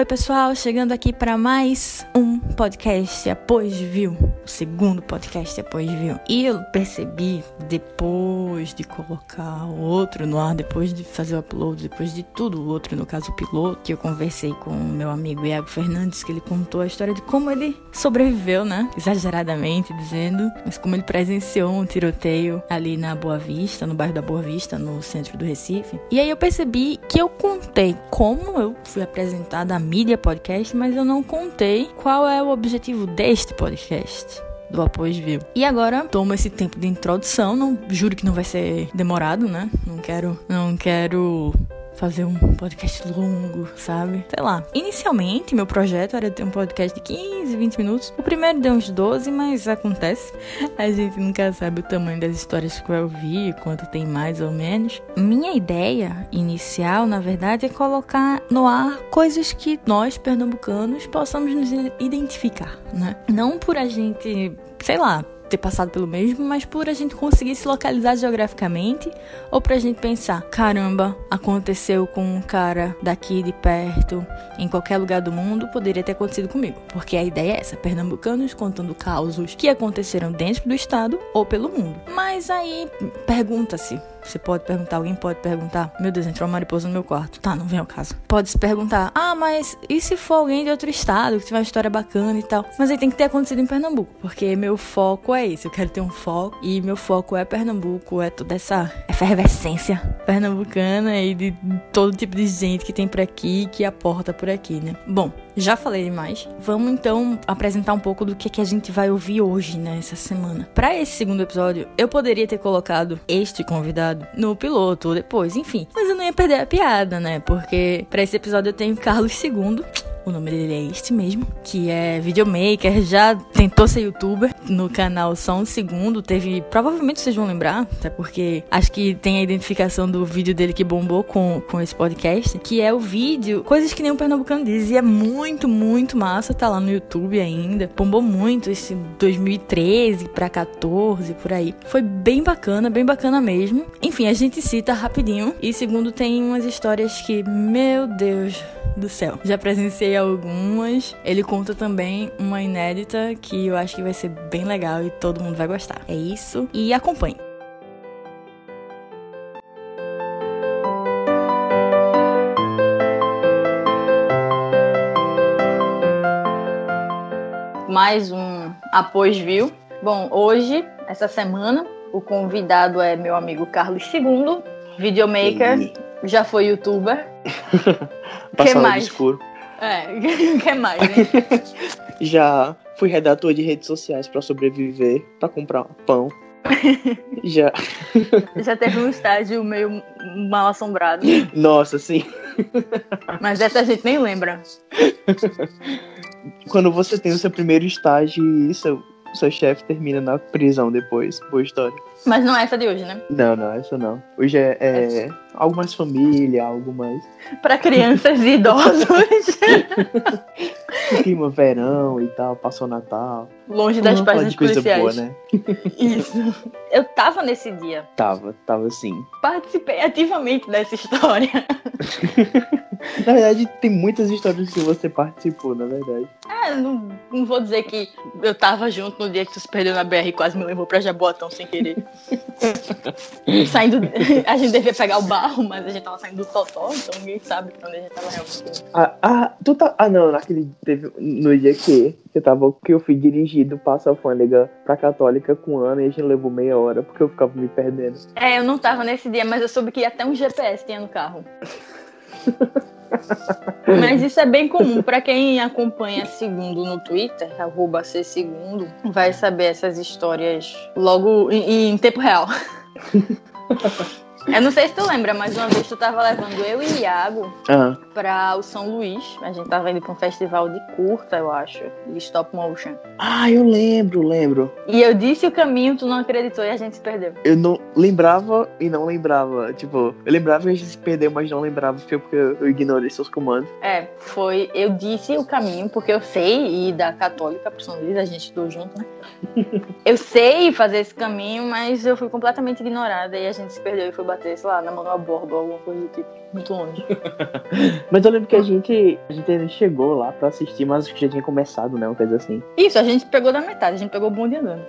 Oi, pessoal, chegando aqui para mais um podcast Após Viu, segundo podcast Após Viu. E eu percebi depois de colocar o outro no ar, depois de fazer o upload, depois de tudo o outro, no caso o piloto, que eu conversei com o meu amigo Iago Fernandes, que ele contou a história de como ele sobreviveu, né? Exageradamente dizendo, mas como ele presenciou um tiroteio ali na Boa Vista, no bairro da Boa Vista, no centro do Recife. E aí eu percebi que eu contei como eu fui apresentada mídia podcast, mas eu não contei qual é o objetivo deste podcast do Viu. E agora tomo esse tempo de introdução, não juro que não vai ser demorado, né? Não quero, não quero fazer um podcast longo, sabe? Sei lá. Inicialmente, meu projeto era ter um podcast de 15, 20 minutos. O primeiro deu uns 12, mas acontece. A gente nunca sabe o tamanho das histórias que vai ouvir, quanto tem mais ou menos. Minha ideia inicial, na verdade, é colocar no ar coisas que nós, pernambucanos, possamos nos identificar, né? Não por a gente, sei lá, ter passado pelo mesmo, mas por a gente conseguir se localizar geograficamente ou pra gente pensar, caramba, aconteceu com um cara daqui de perto, em qualquer lugar do mundo, poderia ter acontecido comigo. Porque a ideia é essa, pernambucanos contando causos que aconteceram dentro do estado ou pelo mundo. Mas aí pergunta-se, você pode perguntar, alguém pode perguntar: Meu Deus, entrou uma mariposa no meu quarto. Tá, não vem ao caso. Pode se perguntar: Ah, mas e se for alguém de outro estado que tiver uma história bacana e tal? Mas aí tem que ter acontecido em Pernambuco, porque meu foco é esse. Eu quero ter um foco e meu foco é Pernambuco, é toda essa efervescência pernambucana e de todo tipo de gente que tem por aqui que aporta por aqui, né? Bom, já falei demais. Vamos então apresentar um pouco do que, que a gente vai ouvir hoje, né, essa semana. Para esse segundo episódio, eu poderia ter colocado este convidado no piloto ou depois, enfim. Mas eu não ia perder a piada, né? Porque para esse episódio eu tenho Carlos II o nome dele é este mesmo, que é videomaker, já tentou ser youtuber no canal Só um Segundo, teve, provavelmente vocês vão lembrar, até porque acho que tem a identificação do vídeo dele que bombou com, com esse podcast, que é o vídeo Coisas que nem um pernambucano diz, e é muito, muito massa, tá lá no YouTube ainda, bombou muito esse 2013 pra 14, por aí. Foi bem bacana, bem bacana mesmo. Enfim, a gente cita rapidinho, e segundo tem umas histórias que, meu Deus do céu. Já presenciei algumas. Ele conta também uma inédita que eu acho que vai ser bem legal e todo mundo vai gostar. É isso. E acompanhe. Mais um Após Viu. Bom, hoje, essa semana, o convidado é meu amigo Carlos II, videomaker, já foi youtuber. que mais? escuro. É, que mais, né? Já fui redator de redes sociais para sobreviver, para comprar pão. Já. Já teve um estágio meio mal assombrado. Nossa, sim. Mas dessa a gente nem lembra. Quando você tem o seu primeiro estágio e seu, chefe termina na prisão depois. Boa história. Mas não é essa de hoje, né? Não, não, essa não. Hoje é, é, algo mais família, algo mais. Para crianças e idosos. Clima verão e tal, passou Natal. Longe das páginas coisa boa, né? Isso. Eu tava nesse dia. Tava, tava sim. Participei ativamente dessa história. na verdade, tem muitas histórias que você participou, na verdade. É, não, não vou dizer que eu tava junto no dia que tu se perdeu na BR e quase me levou pra Jaboatão sem querer. saindo. A gente devia pegar o barro, mas a gente tava saindo do Totó, então ninguém sabe onde a gente tava realmente. Ah, ah, tu tá. Ah, não, naquele. Teve, no dia que eu tava. Que eu fui dirigido Passa Alfândega pra Católica com Ana e a gente levou meia hora porque eu ficava me perdendo. É, eu não tava nesse dia, mas eu soube que até um GPS tinha no carro. Mas isso é bem comum. Para quem acompanha Segundo no Twitter, arroba Segundo, vai saber essas histórias logo em, em tempo real. Eu não sei se tu lembra, mas uma vez tu tava levando eu e Iago uhum. pra o São Luís. A gente tava indo pra um festival de curta, eu acho, de stop motion. Ah, eu lembro, lembro. E eu disse o caminho, tu não acreditou e a gente se perdeu. Eu não lembrava e não lembrava. Tipo, eu lembrava que a gente se perdeu, mas não lembrava porque eu ignorei seus comandos. É, foi. Eu disse o caminho, porque eu sei ir da Católica pro São Luís, a gente estudou junto, né? Eu sei fazer esse caminho, mas eu fui completamente ignorada e a gente se perdeu e foi bater, sei lá, na Manuel Borba, alguma coisa do tipo, muito longe. Mas eu lembro que a gente, a gente chegou lá pra assistir, mas acho que já tinha começado, né? Uma coisa assim. Isso, a gente pegou da metade, a gente pegou o bonde andando.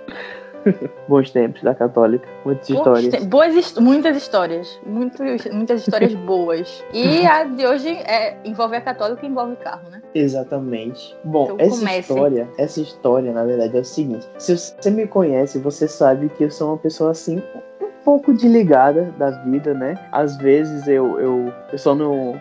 Bons tempos da Católica. Muitas histórias. Boas, muitas histórias. Muitas, muitas histórias boas. E a de hoje é, envolve a Católica e envolve carro, né? Exatamente. Bom, então, essa comece. história, essa história, na verdade, é o seguinte. Se você me conhece, você sabe que eu sou uma pessoa assim, um pouco desligada da vida, né? Às vezes eu, eu, eu só não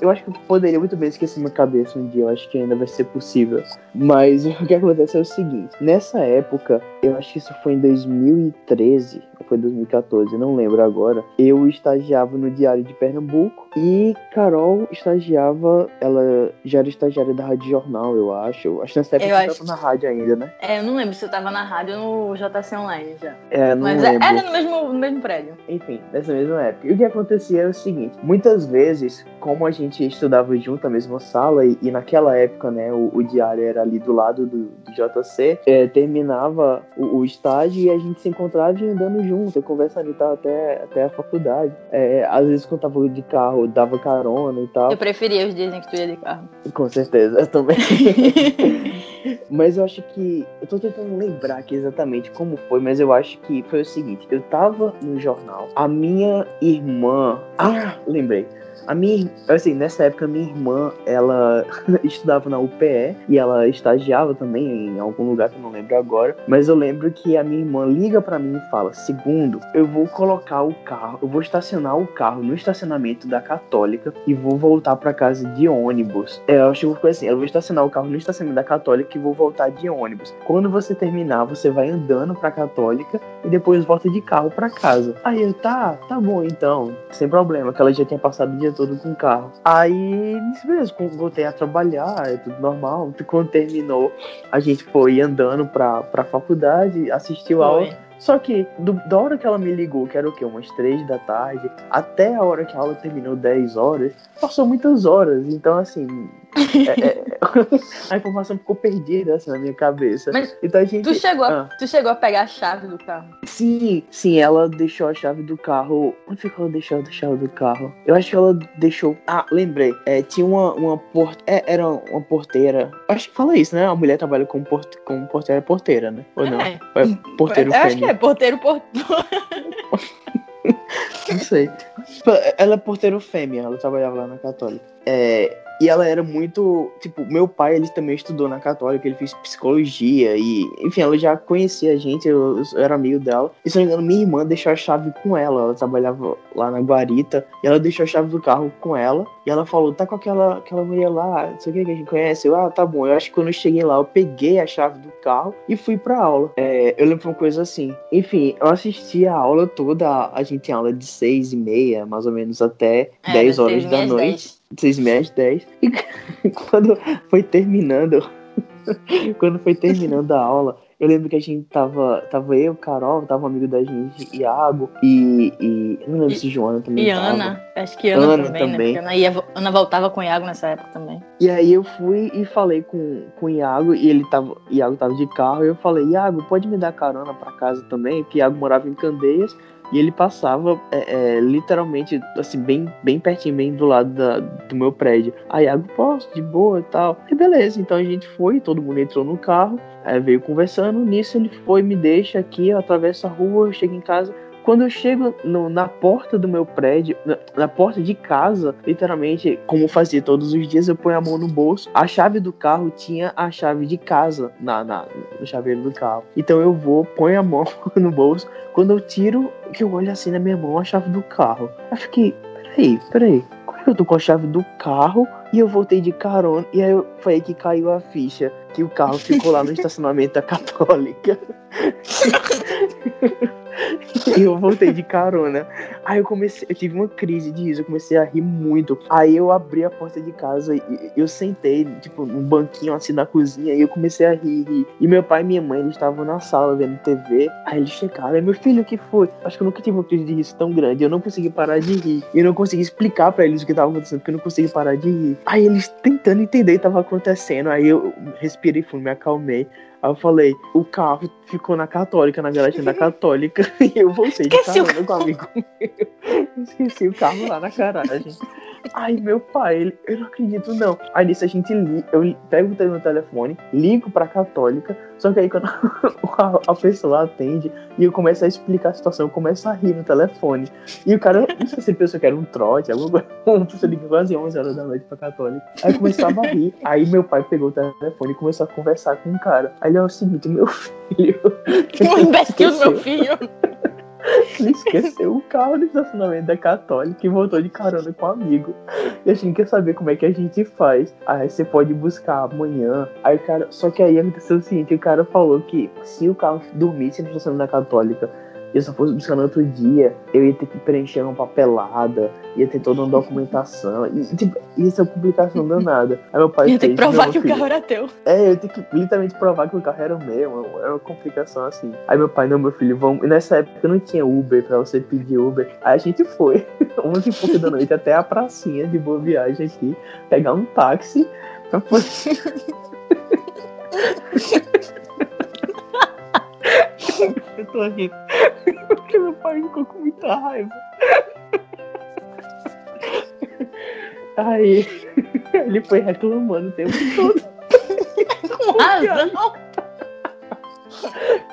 eu, acho que eu poderia muito bem esquecer minha cabeça um dia, eu acho que ainda vai ser possível. Mas o que acontece é o seguinte: nessa época, eu acho que isso foi em 2013 ou foi 2014, não lembro agora. Eu estagiava no Diário de Pernambuco e Carol estagiava, ela já era estagiária da Rádio Jornal, eu acho. Acho que nessa época eu acho... tava na rádio ainda, né? É, eu não lembro se eu tava na rádio ou no JC Online já. É, não Mas é, lembro. era no mesmo, no mesmo prédio. Enfim, nessa mesma época. E o que acontecia era o seguinte: muitas vezes, como a gente estudava junto na mesma sala, e, e naquela época, né, o, o, diário era ali do lado do, do JC, é, terminava o, o, estágio e a gente se encontrava e andando junto, conversando e tal, até, até a faculdade. É, às vezes, quando tava de carro, dava carona e tal. Eu preferia os dias em que tu ia de carro. Com certeza, eu também. mas eu acho que. Eu tô tentando lembrar aqui exatamente como foi, mas eu acho que foi o seguinte: eu tava no jornal, a minha irmã. Ah, lembrei. A minha, assim, nessa época minha irmã, ela estudava na UPE e ela estagiava também em algum lugar que eu não lembro agora, mas eu lembro que a minha irmã liga para mim e fala: "Segundo, eu vou colocar o carro, eu vou estacionar o carro no estacionamento da Católica e vou voltar para casa de ônibus". É, eu acho que foi assim, eu vou estacionar o carro no estacionamento da Católica e vou voltar de ônibus. Quando você terminar, você vai andando para Católica e depois volta de carro para casa. Aí eu, tá, tá bom então, sem problema, que ela já tinha passado o dia todo com o carro. Aí, beleza, voltei a trabalhar, é tudo normal. Quando terminou, a gente foi andando pra, pra faculdade, assistiu a aula. Só que, do, da hora que ela me ligou, que era o quê? Umas três da tarde, até a hora que a aula terminou, 10 horas, passou muitas horas. Então, assim, é, a informação ficou perdida assim, na minha cabeça. Mas então a gente. Tu chegou, a, ah. tu chegou a pegar a chave do carro? Sim, sim, ela deixou a chave do carro. Onde foi que ela deixou a chave do carro? Eu acho que ela deixou. Ah, lembrei. É, tinha uma, uma port... É, era uma porteira. Acho que fala isso, né? A mulher trabalha como, port... como porteira porteira, né? Ou não? É, é porteiro Eu acho que é porteiro porteiro. não sei. Ela é porteiro fêmea, ela trabalhava lá na Católica. É, e ela era muito. Tipo, meu pai, ele também estudou na Católica, ele fez psicologia e. Enfim, ela já conhecia a gente, eu, eu era amigo dela. E se não me engano, minha irmã deixou a chave com ela. Ela trabalhava lá na Guarita e ela deixou a chave do carro com ela. E ela falou: tá com aquela, aquela mulher lá, não sei o que que a gente conhece. Eu, ah, tá bom. Eu acho que quando eu cheguei lá, eu peguei a chave do carro e fui pra aula. É, eu lembro uma coisa assim. Enfim, eu assisti a aula toda. A gente tem aula de seis e meia, mais ou menos, até é, 10 horas da noite. 10 6 meses 10. E quando foi terminando, quando foi terminando a aula, eu lembro que a gente tava. Tava eu, Carol, tava um amigo da gente, Iago e. e eu não lembro se Joana também. E tava. Ana, acho que Ana, Ana também, né? também. né? Ana, ia, Ana voltava com o Iago nessa época também. E aí eu fui e falei com, com o Iago, e ele tava. Iago tava de carro, e eu falei, Iago, pode me dar carona pra casa também? Porque Iago morava em Candeias. E ele passava é, é, literalmente, assim, bem, bem pertinho, bem do lado da, do meu prédio. Aí, Iago, posso, de boa e tal. E beleza, então a gente foi, todo mundo entrou no carro, veio conversando. Nisso ele foi, me deixa aqui, eu atravesso a rua, eu chego em casa. Quando eu chego no, na porta do meu prédio, na, na, porta de casa, literalmente, como fazia todos os dias, eu ponho a mão no bolso. A chave do carro tinha a chave de casa na, na, no chaveiro do carro. Então eu vou, ponho a mão no bolso. Quando eu tiro, que eu olho assim na minha mão, a chave do carro. Eu fiquei, peraí, peraí. Como é que eu tô com a chave do carro e eu voltei de carona? E aí foi aí que caiu a ficha que o carro ficou lá no estacionamento da Católica. e eu voltei de carona. Aí eu comecei, eu tive uma crise de riso, eu comecei a rir muito. Aí eu abri a porta de casa e eu sentei, tipo, num banquinho assim na cozinha e eu comecei a rir, rir. E meu pai e minha mãe, eles estavam na sala vendo TV. Aí eles chegaram, meu filho, o que foi? Acho que eu nunca tive uma crise de riso tão grande. Eu não consegui parar de rir. E eu não consegui explicar para eles o que estava acontecendo, porque eu não consegui parar de rir. Aí eles tentando entender o que estava acontecendo. Aí eu respirei fundo, me acalmei. Aí eu falei, o carro ficou na Católica, na garagem da Católica, e eu voltei de carona com um amigo meu. Esqueci o carro lá na garagem. Aí meu pai, ele, eu não acredito não. Aí nisso a gente li, eu pego o meu telefone, ligo pra católica, só que aí quando a, a, pessoa atende e eu começo a explicar a situação, eu começo a rir no telefone. E o cara, não sei se ele pensou que era um trote, alguma coisa, pessoa liga quase 11 horas da noite pra católica. Aí começava a rir. Aí meu pai pegou o telefone e começou a conversar com o cara. Aí ele é o seguinte, meu filho. Meu filho. Ele esqueceu o carro no estacionamento da Católica e voltou de carona com um amigo. E a gente quer saber como é que a gente faz. Aí você pode buscar amanhã. Aí o cara. Só que aí aconteceu o seguinte: o cara falou que se o carro dormisse no estacionamento da Católica e eu só fosse buscar no outro dia, eu ia ter que preencher uma papelada, ia ter toda uma documentação. E, tipo, isso é uma complicação danada. Aí meu pai ia ter que provar que filho, o carro era teu. É, eu ia ter que literalmente provar que o carro era meu. Era uma complicação assim. Aí meu pai, não, meu filho, vamos. E nessa época não tinha Uber pra você pedir Uber. Aí a gente foi, 11 e pouco da noite, até a pracinha de boa viagem aqui, pegar um táxi pra poder. eu tô rindo. Porque meu pai ficou com muita raiva. Aí ele foi reclamando o tempo todo. Com razão.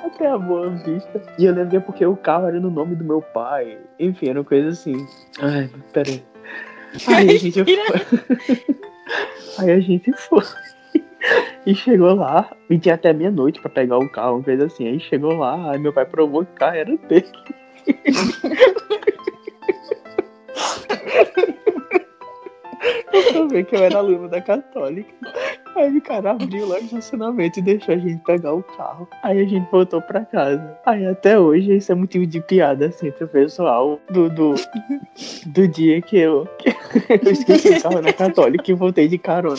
Até a boa vista. E eu é porque o carro era no nome do meu pai. Enfim, era uma coisa assim. Ai, peraí. Aí a gente foi. Aí a gente foi. E chegou lá, e tinha até meia-noite pra pegar o carro, uma coisa assim. Aí chegou lá, aí meu pai provou que o carro era dele. Eu ver que eu era aluno da católica. Aí o cara abriu lá o estacionamento e deixou a gente pegar o carro. Aí a gente voltou pra casa. Aí até hoje isso é motivo de piada assim pro pessoal do, do, do dia que eu, que eu esqueci o carro na católica e voltei de carona.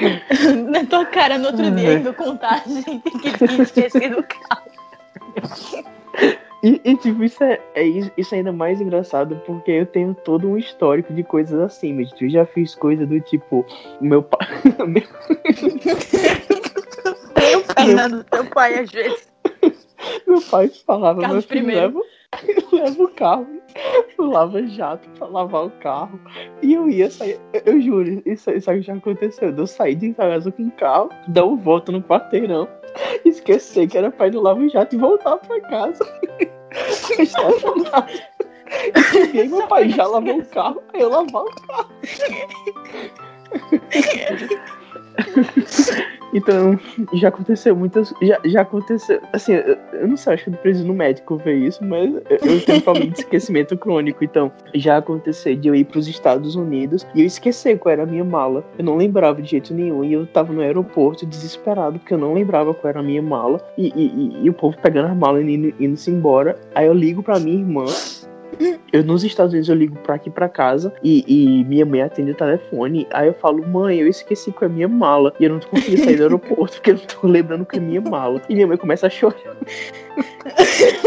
Na tua cara no outro dia indo contar a gente que tinha esquecido o carro. E, e, tipo, isso é, é isso, isso é ainda mais engraçado porque eu tenho todo um histórico de coisas assim, mas eu já fiz coisa do tipo, meu pai. meu... Tenho pena do teu pai às vezes. Meu pai falava, Carlos meu filho, primeiro. leva, leva o carro, lava jato pra lavar o carro. E eu ia sair, eu, juro, isso, isso já aconteceu. Eu saí de casa com o carro, dar um volta no quarteirão, esquecer que era pra ir no lava jato e voltar pra casa. E aí meu pai já lavou o carro, aí eu lavar o carro. Então, já aconteceu muitas. Já, já aconteceu. Assim, eu, eu não sei, acho que eu preciso no médico ver isso, mas eu tenho problema de esquecimento crônico. Então, já aconteceu de eu ir para os Estados Unidos e eu esquecer qual era a minha mala. Eu não lembrava de jeito nenhum. E eu tava no aeroporto desesperado porque eu não lembrava qual era a minha mala. E, e, e, e o povo pegando a mala e indo, indo-se embora. Aí eu ligo pra minha irmã eu nos Estados Unidos eu ligo pra aqui pra casa e, e, minha mãe atende o telefone. Aí eu falo, mãe, eu esqueci com a minha mala. E eu não consegui sair do aeroporto porque eu não tô lembrando com a minha mala. E minha mãe começa a chorar.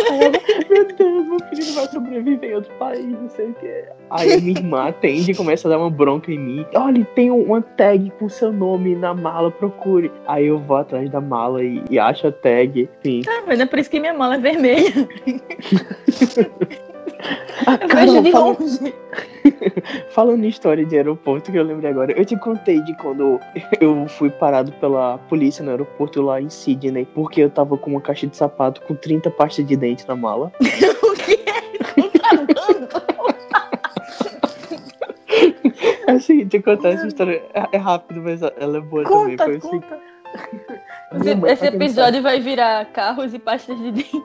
Ela, meu Deus, meu filho vai sobreviver em outro país, não sei o que. Aí minha irmã atende e começa a dar uma bronca em mim. Olha, tem uma tag com seu nome na mala, procure. Aí eu vou atrás da mala e, e acho a tag. Enfim. Ah, mas é por isso que minha mala é vermelha. Ah, eu de falando, longe. falando em história de aeroporto, que eu lembrei agora, eu te contei de quando eu fui parado pela polícia no aeroporto lá em Sydney, porque eu tava com uma caixa de sapato com 30 pastas de dente na mala. o que é? Tá. É o seguinte, eu contar essa história, é, é rápido, mas ela é boa também. Conta, Foi o conta. seguinte. Esse, mãe, esse episódio vai virar carros e pastas de dente.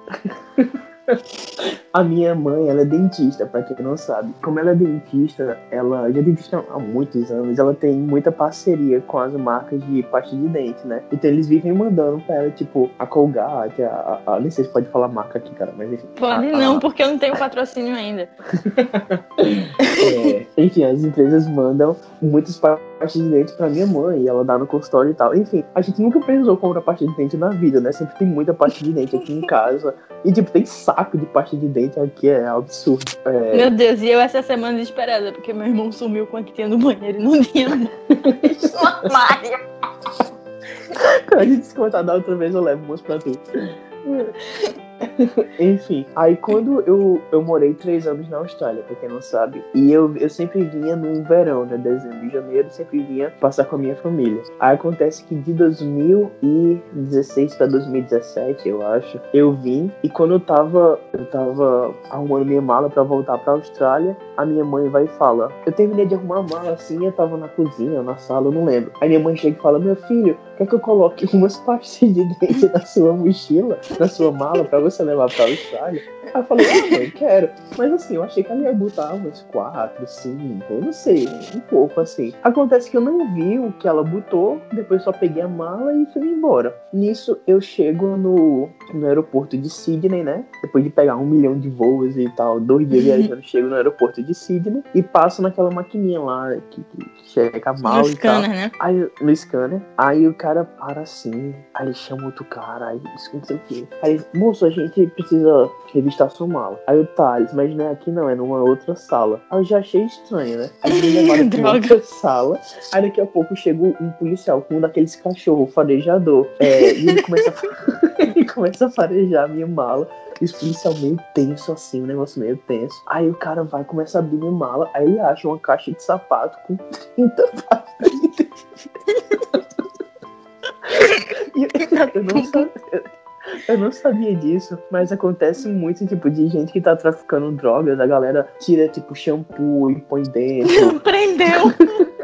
A minha mãe, ela é dentista, pra quem não sabe. Como ela é dentista, ela já é dentista há muitos anos, ela tem muita parceria com as marcas de pasta de dente, né? Então eles vivem mandando pra ela, tipo, a Colgate, a, a, a nem sei se pode falar marca aqui, cara, mas enfim. Pode a- não, porque eu não tenho patrocínio ainda. É, enfim, as empresas mandam muitas pastas de dente pra minha mãe, e ela dá no consultório e tal. Enfim, a gente nunca precisou comprar pasta de dente na vida, né? Sempre tem muita pasta de dente aqui em casa. E, tipo, tem saco de pasta de dente aqui, é absurdo. É, Meu Deus, e eu essa semana desesperada, porque meu irmão sumiu com a que tinha no banheiro e não tinha no armário. Quando a gente se contar da outra vez, eu levo umas pra tu. Enfim, aí quando eu, eu morei três anos na Austrália, pra quem não sabe, e eu, eu sempre vinha no verão, né? Dezembro e janeiro, sempre vinha passar com a minha família. Aí acontece que de 2016 pra 2017, eu acho, eu vim, e quando eu tava, eu tava arrumando minha mala pra voltar pra Austrália, a minha mãe vai e fala: Eu terminei de arrumar a mala assim, eu tava na cozinha, na sala, eu não lembro. Aí minha mãe chega e fala: Meu filho, quer que eu coloque umas pastas de dente na sua mochila, na sua mala, pra você levar pra Austrália? Aí eu falei, ah, mãe, quero. Mas assim, eu achei que ela ia botar umas quatro, cinco, eu não sei, um pouco assim. Acontece que eu não vi o que ela botou, depois só peguei a mala e fui embora. Nisso eu chego no, no aeroporto de Sydney, né? Depois de pegar um milhão de voos e tal, dois dias viajando, chego no aeroporto de Sydney e passo naquela maquininha lá que, que, que checa a mala No e scanner, tal. né? Aí, no scanner. Aí o cara para assim. Aí chama outro cara. Aí que não sei o quê. Aí moço, a gente precisa revistar sua mala. Aí o Thales, mas não é aqui não, é numa outra sala. Aí eu já achei estranho, né? Aí me levaram pra outra sala. Aí daqui a pouco chega um policial com um daqueles cachorros farejador. É, e ele começa a, ele começa a farejar a minha mala. E os policial meio tenso assim, um negócio meio tenso. Aí o cara vai, começa a abrir minha mala. Aí ele acha uma caixa de sapato com 30 pastas de dente. E eu, eu não sabia. Eu não sabia disso, mas acontece muito, tipo, de gente que tá traficando drogas, a galera tira, tipo, shampoo e põe dentro. Prendeu!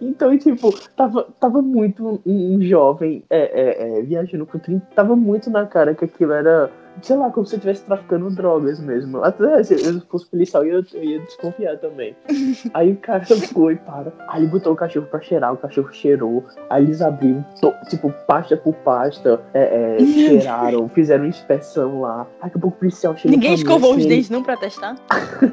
Então, tipo, tava, tava muito um, um jovem é, é, é, viajando com 30, tava muito na cara que aquilo era, sei lá, como se estivesse traficando drogas mesmo. Até se eu fosse policial, eu, eu ia desconfiar também. Aí o cara foi, para. Aí ele botou o cachorro pra cheirar, o cachorro cheirou. Aí eles abriram, tipo, pasta por pasta, é, é, cheiraram, fizeram inspeção lá. Aí daqui a pouco o policial chegou Ninguém escovou os assim, dentes não pra testar?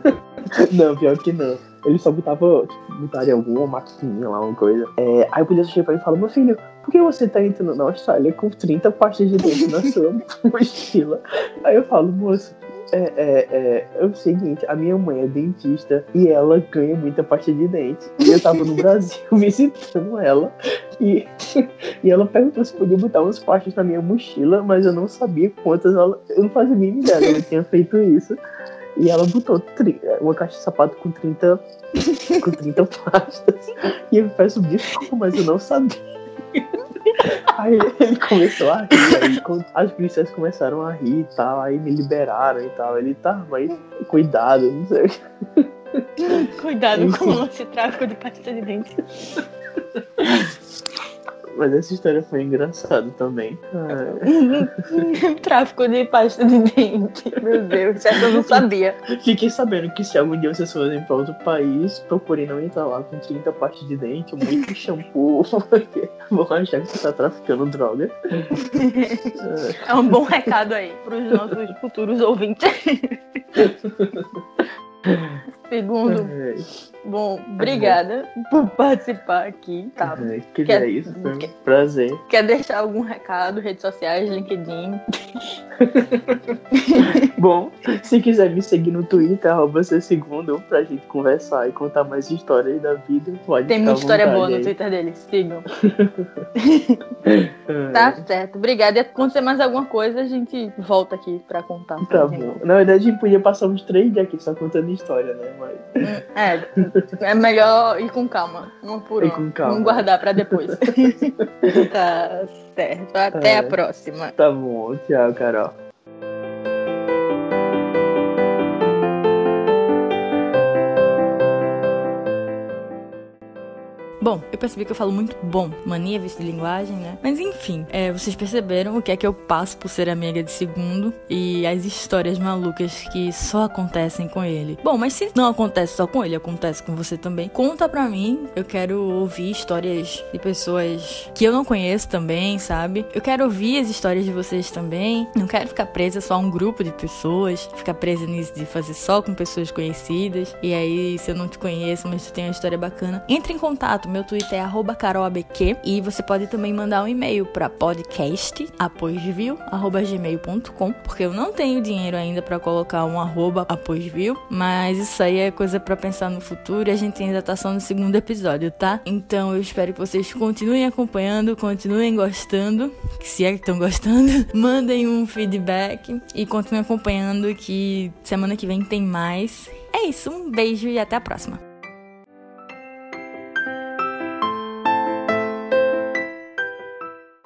não, pior que não. Ele só botava, tipo, botaria alguma maquininha lá, uma coisa. É, aí o polícia chega pra mim e fala, meu filho, por que você tá entrando na Austrália com 30 pastas de dente na sua mochila? Aí eu falo, moço, é, é, é, é o seguinte, a minha mãe é dentista e ela ganha muita pasta de dente. E eu tava no Brasil visitando ela e, e ela perguntou se podia botar umas pastas na minha mochila, mas eu não sabia quantas ela. Eu não fazia mínima ideia, ela tinha feito isso. E ela botou uma caixa de sapato com 30, com 30 pastas. E eu peço desculpa, mas eu não sabia. Aí ele começou a rir, aí as policiais começaram a rir e tal, aí me liberaram e tal. Ele tá, mas cuidado, não sei. Cuidado Enfim. com esse tráfico de pasta de dente. Mas essa história foi engraçada também. Ah, tráfico de pasta de dente. Meu Deus, essa eu não sabia. Fiquei sabendo que se algum dia vocês forem pra outro país, procurem não entrar lá com 30 pastas de dente, muito shampoo, porque vão achar que você tá traficando droga. É um bom recado aí pros nossos futuros ouvintes. Segundo, bom, obrigada por participar aqui, tá? ai, que Quer- é isso, foi um quer- prazer. Quer deixar algum recado, redes sociais, LinkedIn? Bom, se quiser me seguir no Twitter, arroba segundo, pra gente conversar e contar mais histórias da vida, pode Tem muita história boa vontade no aí. Twitter dele, sigam. Tá certo, obrigada. E acontecer mais alguma coisa, a gente volta aqui pra contar. Tá bom. Na verdade, a gente podia passar uns três dias aqui só contando história, né? Mas. É, é melhor ir com calma, uma por uma. com calma. Não guardar pra depois. tá certo. Até É. a próxima. Tá bom, tchau, Carol. Bom, eu percebi que eu falo muito bom, mania, vício de linguagem, né? Mas enfim, é, vocês perceberam o que é que eu passo por ser amiga de segundo e as histórias malucas que só acontecem com ele. Bom, mas se não acontece só com ele, acontece com você também. Conta pra mim, eu quero ouvir histórias de pessoas que eu não conheço também, sabe? Eu quero ouvir as histórias de vocês também. Não quero ficar presa só a um grupo de pessoas, ficar presa nisso de fazer só com pessoas conhecidas. E aí, se eu não te conheço, mas tu tem uma história bacana, entre em contato. Meu Twitter é carolabq e você pode também mandar um e-mail para podcast apoiosview@gmail.com, porque eu não tenho dinheiro ainda para colocar um arroba mas isso aí é coisa para pensar no futuro e a gente ainda tá só no segundo episódio, tá? Então eu espero que vocês continuem acompanhando, continuem gostando, se é que estão gostando, mandem um feedback e continuem acompanhando que semana que vem tem mais. É isso, um beijo e até a próxima.